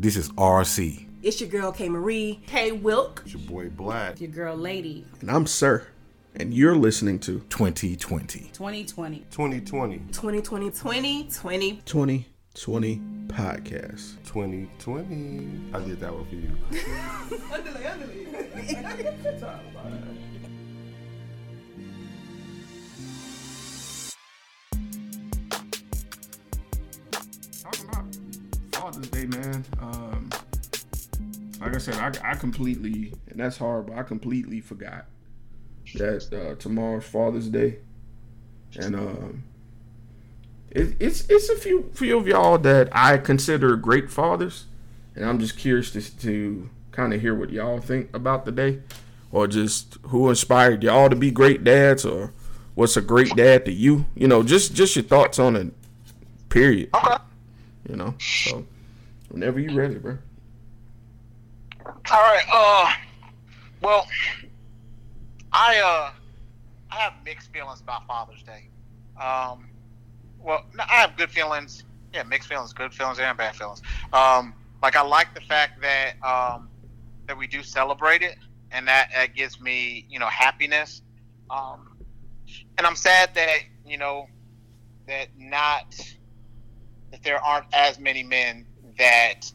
This is RC. It's your girl K Marie. Hey Wilk. It's your boy Black. Your girl Lady. And I'm Sirr. And you're listening to 2020. 2020. 2020. 2020. 2020. 2020 Podcast. 2020. I did that one for you. Talking Father's Day, man. Um, like I said, I, I completely, and that's hard, but I completely forgot that uh, tomorrow's Father's Day, and um, it, it's it's a few few of y'all that I consider great fathers, and I'm just curious to to kind of hear what y'all think about the day, or just who inspired y'all to be great dads, or what's a great dad to you. You know, just just your thoughts on it. Period. Okay. You know, so whenever you're ready, bro. All right. Uh, well, I uh, I have mixed feelings about Father's Day. Um, well, no, I have good feelings. Yeah, mixed feelings, good feelings, and bad feelings. Um, like I like the fact that um, that we do celebrate it, and that that gives me you know happiness. Um, and I'm sad that you know that not that there aren't as many men that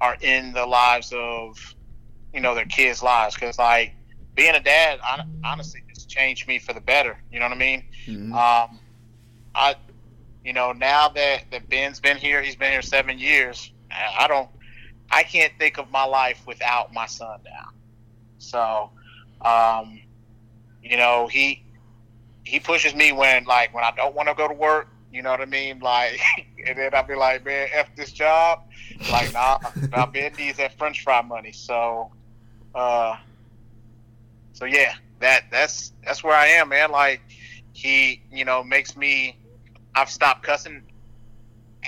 are in the lives of you know their kids' lives. Because like being a dad hon- honestly it's changed me for the better. You know what i mean? Mhm. um i you know now that that ben's been here he's been here seven years i I don't i can't think of my life without my son now. So um you know he he pushes me when like when i don't want to go to work you know what i mean? Like and then i'll be like man f this job. Like nah, nah ben needs that french fry money. So uh so yeah that that's that's where i am man. Like he you know makes me i've stopped cussing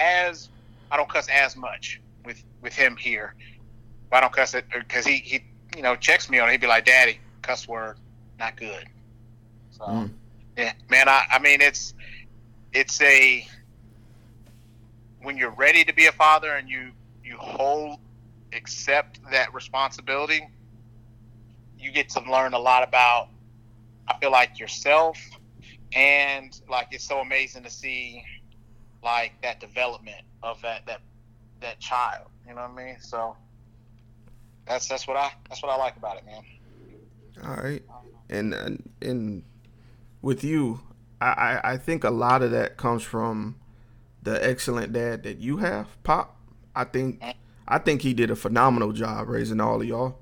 as i don't cuss as much with with him here. But i don't cuss it because he he you know checks me on it. He'd be like daddy cuss word not good. So Mm. yeah man i i mean it's it's a when you're ready to be a father and you you hold accept that responsibility you get to learn a lot about i feel like yourself. And like it's so amazing to see like that development of that that that child you know what i mean? So that's that's what i that's what i like about it man. All right, and and, and with you, I, I think a lot of that comes from the excellent dad that you have, Pop. I think I think he did a phenomenal job raising all of y'all,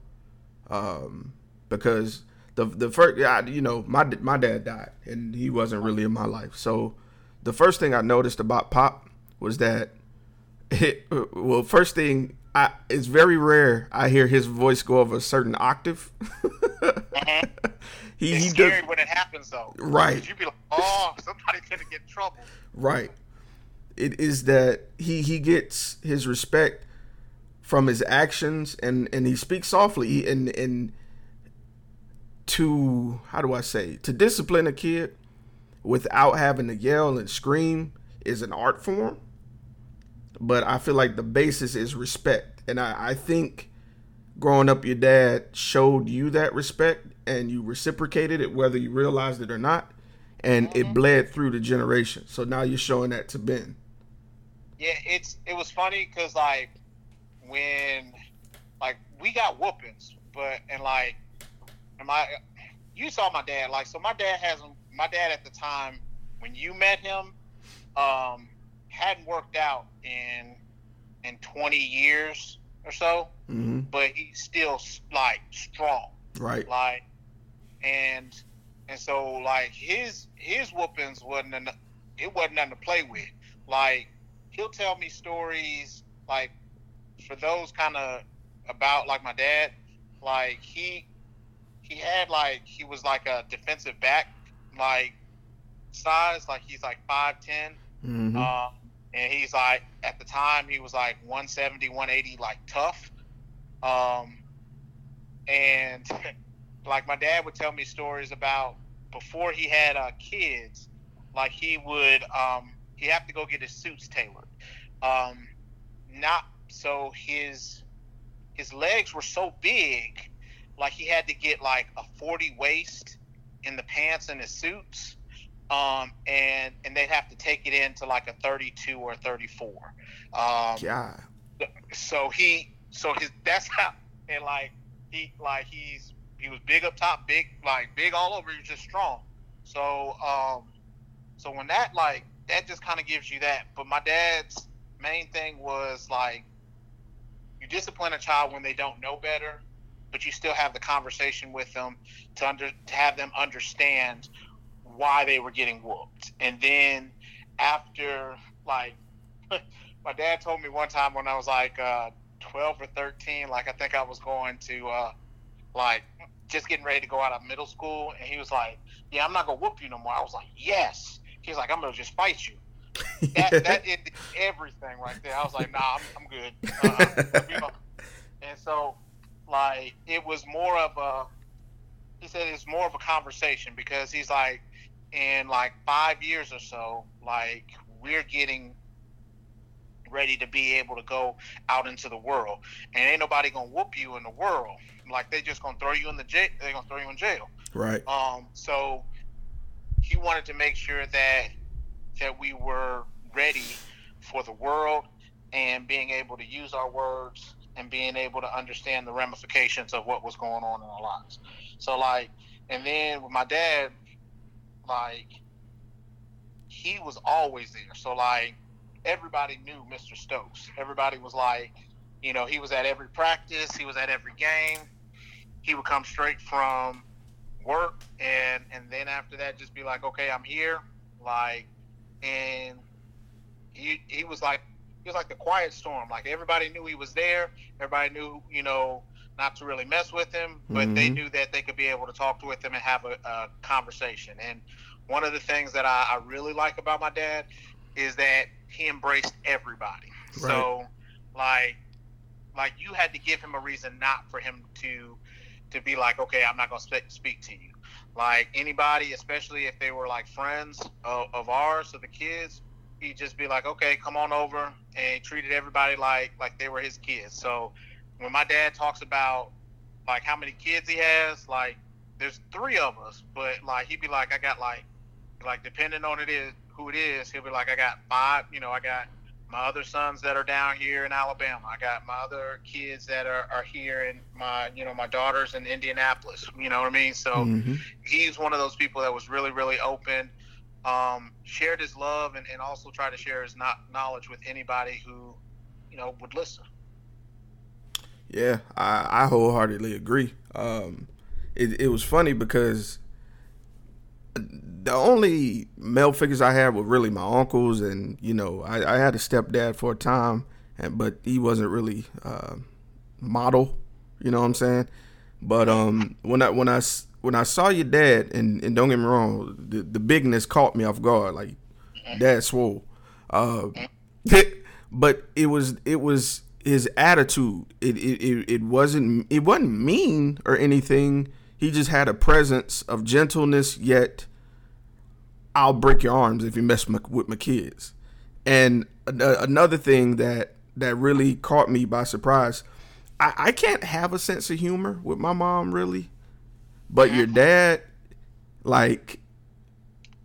um, because the the first I, you know my my dad died and he wasn't really in my life, so the first thing I noticed about Pop was that it, well, first thing, I, it's very rare I hear his voice go over a certain octave. he it's he scary does when it happens though Right. You'd be like oh somebody's gonna get in trouble right. It is that he he gets his respect from his actions and and he speaks softly and and to how do I say to discipline a kid without having to yell and scream is an art form. But I feel like the basis is respect. And I, I think growing up your dad showed you that respect and you reciprocated it whether you realized it or not. And it bled through the generation. So now you're showing that to Ben. Yeah, it's it was funny because like when like we got whoopings, but and like and my you saw my dad like so my dad hasn't my dad at the time when you met him um hadn't worked out in in 20 years or so, hmm but he's still like strong. Right. like and and so like his his whoopings wasn't en- it wasn't nothing to play with. Like he'll tell me stories like for those kind of about like my dad like he he had like he was like a defensive back like size like he's like 5'10 hmm um, and he's like at the time he was like 170 180 like tough um, and like my dad would tell me stories about before he had uh, kids like he would um, he have to go get his suits tailored um, not so his his legs were so big, like he had to get like a 40 waist in the pants and his suits. Um, and and they'd have to take it into like a 32 or 34. Um, Yeah. so he so his that's how and like he like he's he was big up top big like big all over he was just strong so um so when that like that just kind of gives you that but my dad's main thing was like you discipline a child when they don't know better but you still have the conversation with them to under to have them understand why they were getting whooped and then after like my dad told me one time when I was like uh, 12 or 13, like I think I was going to uh, like just getting ready to go out of middle school, and he was like, "Yeah, I'm not gonna whoop you no more." I was like, "Yes." He's like, "I'm gonna just fight you." That that ended everything right there. I was like, "Nah, I'm, I'm good." You know? And so, like, it was more of a. He said it's more of a conversation because he's like, in like five years or so, like we're getting ready to be able to go out into the world, and ain't nobody gonna whoop you in the world. Like they just gonna throw you in the jail. They gonna throw you in jail. Right. Um, so he wanted to make sure that that we were ready for the world and being able to use our words and being able to understand the ramifications of what was going on in our lives. So like, and then with my dad, like he was always there. So like everybody knew Mr. Stokes. Everybody was like, you know, he was at every practice, he was at every game. He would come straight from work and and then after that just be like, okay, I'm here. Like and he he was like he was like the quiet storm. Like everybody knew he was there. Everybody knew, you know, not to really mess with him, but they Mhm. knew that they could be able to talk with him and have a, a conversation. And one of the things that I, I really like about my dad is that he embraced everybody. So, like, like you had to give him a reason not for him to to be like, okay, I'm not gonna speak, speak to you. Like anybody, especially if they were like friends of, of ours, of the kids, he'd just be like, okay, come on over, and treated everybody like like they were his kids. So when my dad talks about like how many kids he has, like there's three of us, but like he'd be like, I got like like depending on it is who it is, he'll be like, I got five, you know, I got my other sons that are down here in Alabama. I got my other kids that are, are here and my you know, my daughters in Indianapolis. You know what I mean? So Mhm. he's one of those people that was really, really open, um, shared his love and, and also tried to share his not knowledge with anybody who, you know, would listen. Yeah, I, I wholeheartedly agree. Um, it, it was funny because the only male figures I had were really my uncles, and you know, I, I had a stepdad for a time, and but he wasn't really uh, model. You know what I'm saying? But um, when I when I when I saw your dad, and, and don't get me wrong, the, the bigness caught me off guard. Like, dad swole. Uh, but it was it was his attitude. It, it it it wasn't it wasn't mean or anything. He just had a presence of gentleness, yet I'll break your arms if you mess my, with my kids. And a- uh, another thing that that really caught me by surprise, I, I can't have a sense of humor with my mom really, but your dad, like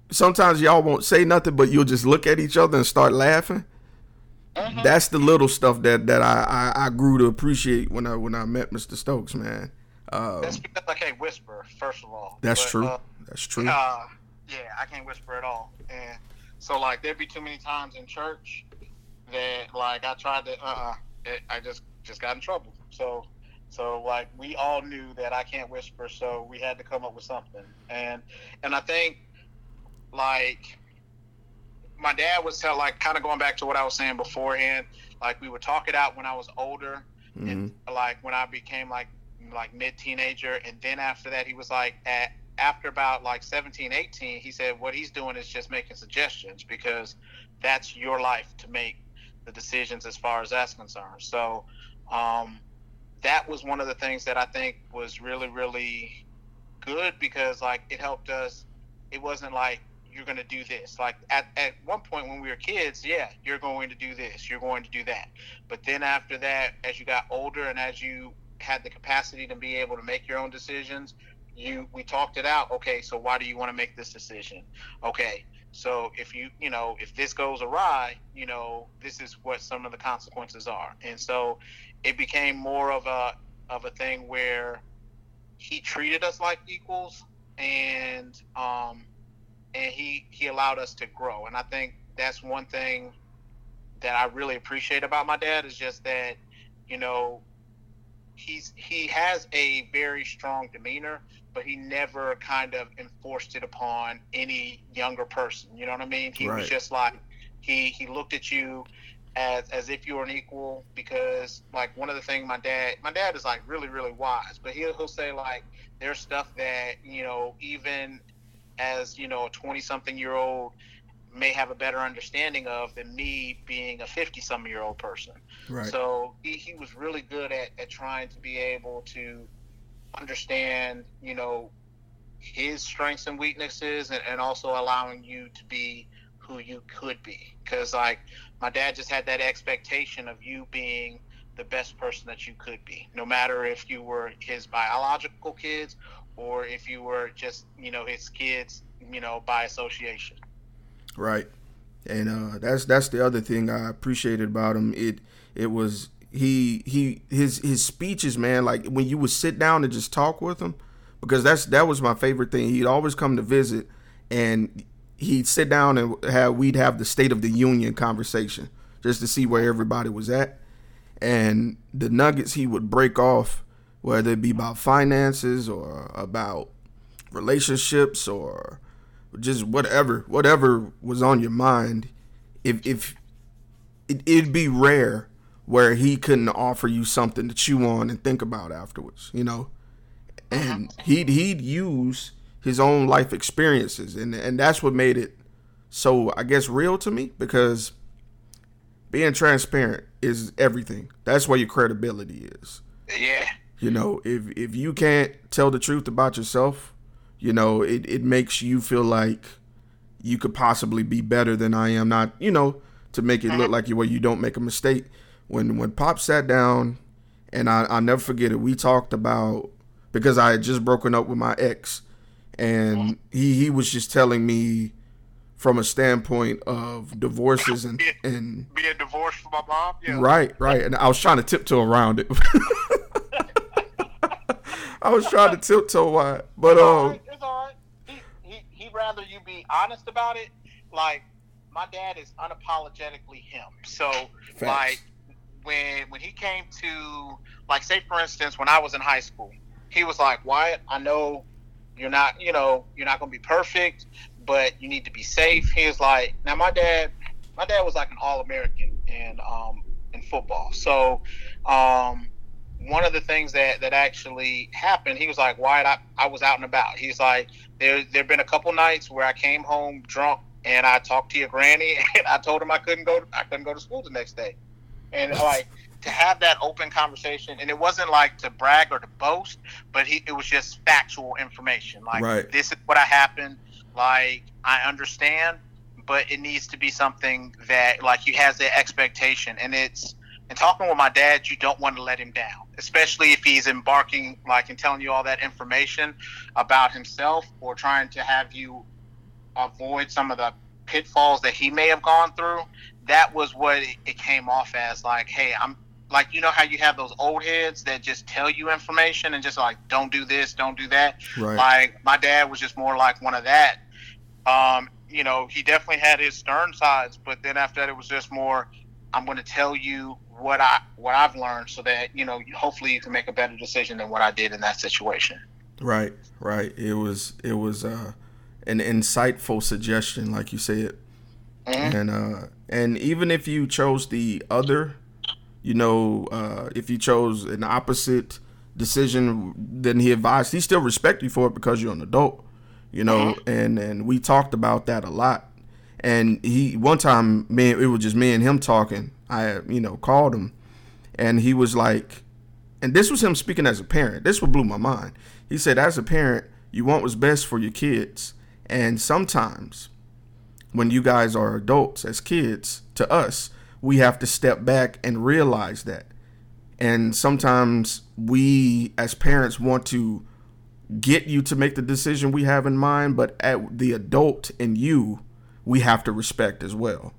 sometimes y'all won't say nothing, but you'll just look at each other and start laughing. That's the little stuff that that I, I I grew to appreciate when I when I met Mr. Stokes, man. Um, That's because I can't whisper, first of all. that's But, true. uh, That's true. Uh, yeah, I can't whisper at all, and so like there'd be too many times in church that like I tried to, uh, uh I just just got in trouble. So, so like we all knew that I can't whisper, so we had to come up with something, and and I think like my dad was tell like kind of going back to what I was saying beforehand, like we would talk it out when I was older, Mhm. and like when I became like like mid teenager, and then after that he was like at after about like 17, 18, he said what he's doing is just making suggestions because that's your life to make the decisions as far as that's concerned. So um, that was one of the things that I think was really really good because like it helped us. It wasn't like you're going to do this. Like at, at one point when we were kids, yeah, you're going to do this, you're going to do that. But then after that, as you got older and as you had the capacity to be able to make your own decisions, you we talked it out. Okay, so why do you want to make this decision? Okay, so if you you know if this goes awry, you know this is what some of the consequences are. And so it became more of a of a thing where he treated us like equals and um and he he allowed us to grow. And i think that's one thing that i really appreciate about my dad is just that you know he's he has a very strong demeanor but he never kind of enforced it upon any younger person. You know what i mean? He Right. was just like he he looked at you as as if you were an equal because like one of the things my dad my dad is like really really wise but he'll he'll say like there's stuff that you know even as you know a 20 something year old may have a better understanding of than me being a 50 some year old person Right. so he, he was really good at, at trying to be able to understand you know his strengths and weaknesses and, and also allowing you to be who you could be because like my dad just had that expectation of you being the best person that you could be no matter if you were his biological kids or if you were just you know his kids you know by association Right. And uh, that's that's the other thing I appreciated about him. It it was he he his his speeches, man. Like when you would sit down and just talk with him, because that's that was my favorite thing. He'd always come to visit, and he'd sit down and have we'd have the State of the Union conversation just to see where everybody was at, and the nuggets he would break off, whether it be about finances or about relationships or just whatever whatever was on your mind if if it, it'd be rare where he couldn't offer you something to chew on and think about afterwards you know? And uh-huh. he'd he'd use his own life experiences and and that's what made it so i guess real to me because being transparent is everything. That's where your credibility is. Yeah you know, if if you can't tell the truth about yourself, you know, it, it makes you feel like you could possibly be better than I am. Not, you know, to make it look uh-huh. like you where you don't make a mistake. When when Pop sat down and I, I'll never forget it, we talked about because I had just broken up with my ex and he, he was just telling me from a standpoint of divorces and, and being divorced from my mom yeah Right, right. And I was trying to tiptoe around it. I was trying to tiptoe wide. But um right, it's all right. He, he, he'd rather you be honest about it. Like, my dad is unapologetically him. So, Facts. like, when when he came to, like, say, for instance, when I was in high school, he was like, Wyatt, I know you're not, you know, you're not going to be perfect, but you need to be safe. He was like, now, my dad, my dad was like an All American in, um, in football. So, um, one of the things that that actually happened, he was like, "Why I, I was out and about." He's like, "There there've been a couple nights where I came home drunk and I talked to your granny and I told him I couldn't go I couldn't go to school the next day." And like to have that open conversation, and it wasn't like to brag or to boast, but he it was just factual information. Like Right. this is what I happened. Like I understand, but it needs to be something that like he has the expectation, and it's and talking with my dad, you don't want to let him down, especially if he's embarking, like, and telling you all that information about himself or trying to have you avoid some of the pitfalls that he may have gone through. That was what it, came off as like, hey, I'm like, you know how you have those old heads that just tell you information and just like, don't do this, don't do that. Right. Like, my dad was just more like one of that. Um, you know, he definitely had his stern sides, but then after that, it was just more, I'm going to tell you what I what I've learned, so that you know, hopefully, you can make a better decision than what I did in that situation. Right, right. It was it was uh an insightful suggestion, like you said. Mhm. And uh and even if you chose the other, you know, uh if you chose an opposite decision than he advised, he still respect you for it because you're an adult. You know, and and we talked about that a lot. And he one time me it was just me and him talking. I you know called him, and he was like, and this was him speaking as a parent. This what blew my mind. He said, as a parent, you want what's best for your kids, and sometimes when you guys are adults as kids to us, we have to step back and realize that. And sometimes we as parents want to get you to make the decision we have in mind, but at the adult in you, we have to respect as well.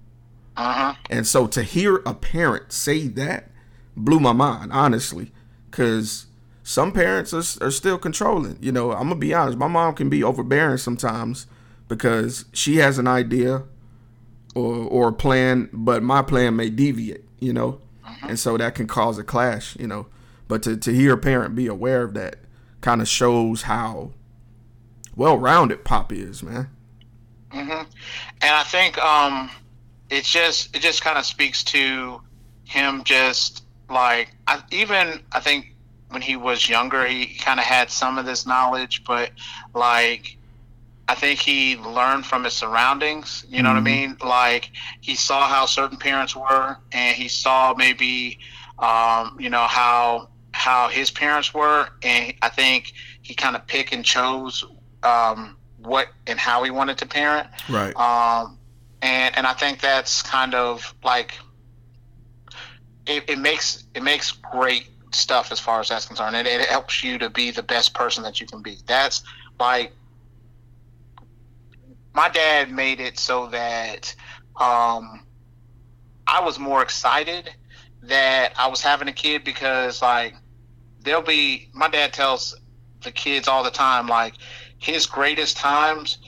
Uh-huh. And so to hear a parent say that blew my mind, honestly, because some parents are, are still controlling. You know, I'm gonna be honest. My mom can be overbearing sometimes because she has an idea or or a plan, but my plan may deviate. You know, and so that can cause a clash. You know, but to to hear a parent be aware of that kind of shows how well rounded Pop is, man. hmm And I think um, it just it just kind of speaks to him just like I, even I think when he was younger he kind of had some of this knowledge, but like I think he learned from his surroundings. You know what I mean? Like he saw how certain parents were, and he saw maybe um, you know how how his parents were, and I think he kind of pick and chose um, what and how he wanted to parent. Right. Um, and and I think that's kind of like it, it makes it makes great stuff as far as that's concerned. It, it helps you to be the best person that you can be. That's like my dad made it so that um, I was more excited that I was having a kid because like there'll be my dad tells the kids all the time like his greatest times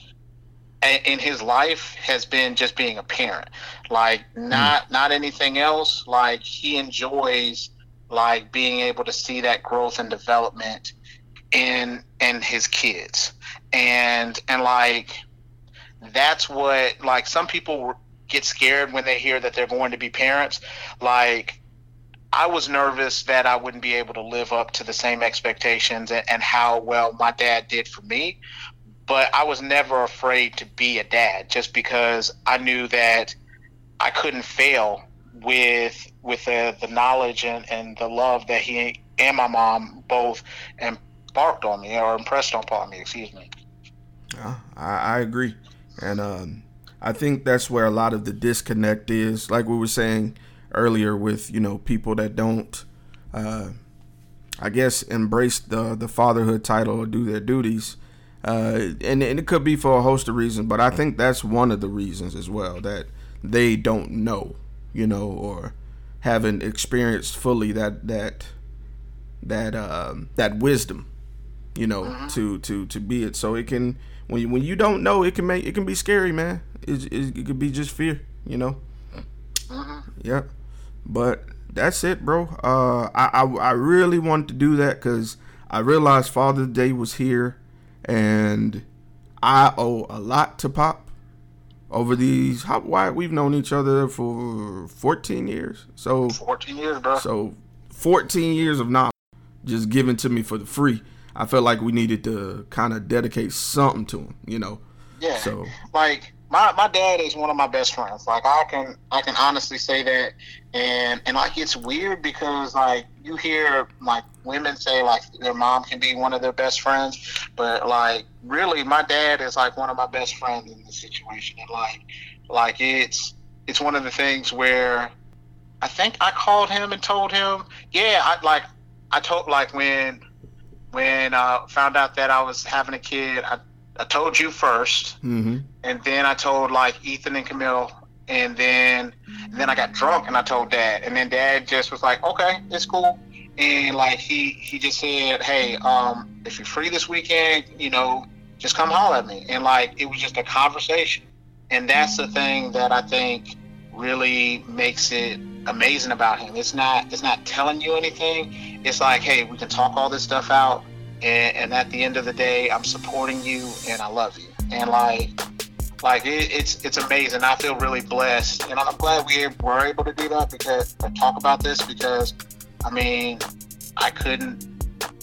in his life has been just being a parent like hmm. not not anything else. Like he enjoys like being able to see that growth and development in in his kids. And and like that's what like some people get scared when they hear that they're going to be parents. Like I was nervous that I wouldn't be able to live up to the same expectations and, and how well my dad did for me. But I was never afraid to be a dad just because I knew that I couldn't fail with with the, the knowledge and, and the love that he and my mom both embarked on me or impressed upon me, excuse me. Yeah, I, I agree, and um, I think that's where a lot of the disconnect is. Like we were saying earlier, with you know people that don't, uh, I guess, embrace the the fatherhood title or do their duties, uh, and and it could be for a host of reasons, but I think that's one of the reasons as well that they don't know, you know, or haven't experienced fully that that that um, that wisdom you know, to to to be it. So it can when you, when you don't know, it can make it can be scary, man. It it, it could be just fear, you know. Yeah, but that's it, bro. Uh, I I, I really wanted to do that because I realized Father's Day was here, and I owe a lot to Pop over these. How why we've known each other for fourteen years, so 14 years, bro. so 14 years of knowledge just given to me for the free. I felt like we needed to kind of dedicate something to him, you know. Yeah. So like my, my dad is one of my best friends. Like I can I can honestly say that. And and like it's weird because like you hear like women say like their mom can be one of their best friends, but like really my dad is like one of my best friends in this situation. And like like it's it's one of the things where I think I called him and told him, yeah, I like I told like when when I found out that I was having a kid, I I told you first hmm and then I told like Ethan and Camille, and then and then I got drunk and I told Dad, and then Dad just was like, okay, it's cool, and like he he just said, hey, um, if you're free this weekend, you know, just come holler at me, and like it was just a conversation, and that's the thing that I think really makes it amazing about him. It's not it's not telling you anything. It's like, hey, we can talk all this stuff out, and, and at the end of the day, I'm supporting you and I love you, and like like it, it's it's amazing. I feel really blessed, and I'm glad we were able to do that because talk about this because I mean I couldn't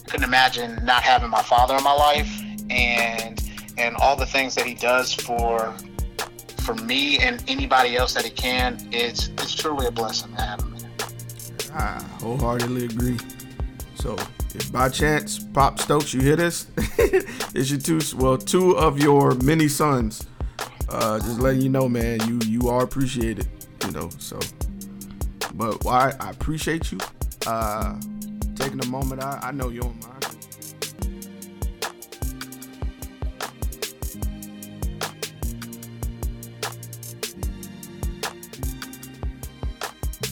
couldn't imagine not having my father in my life and and all the things that he does for for me and anybody else that he can. It's it's truly a blessing to have him. I wholeheartedly agree. So if by chance Pop Stokes you hear this, it's your two well two of your many sons uh, just letting you know, man, you you are appreciated. You know, so. But Wyatt I appreciate you uh, taking a moment. I, I know you don't mind.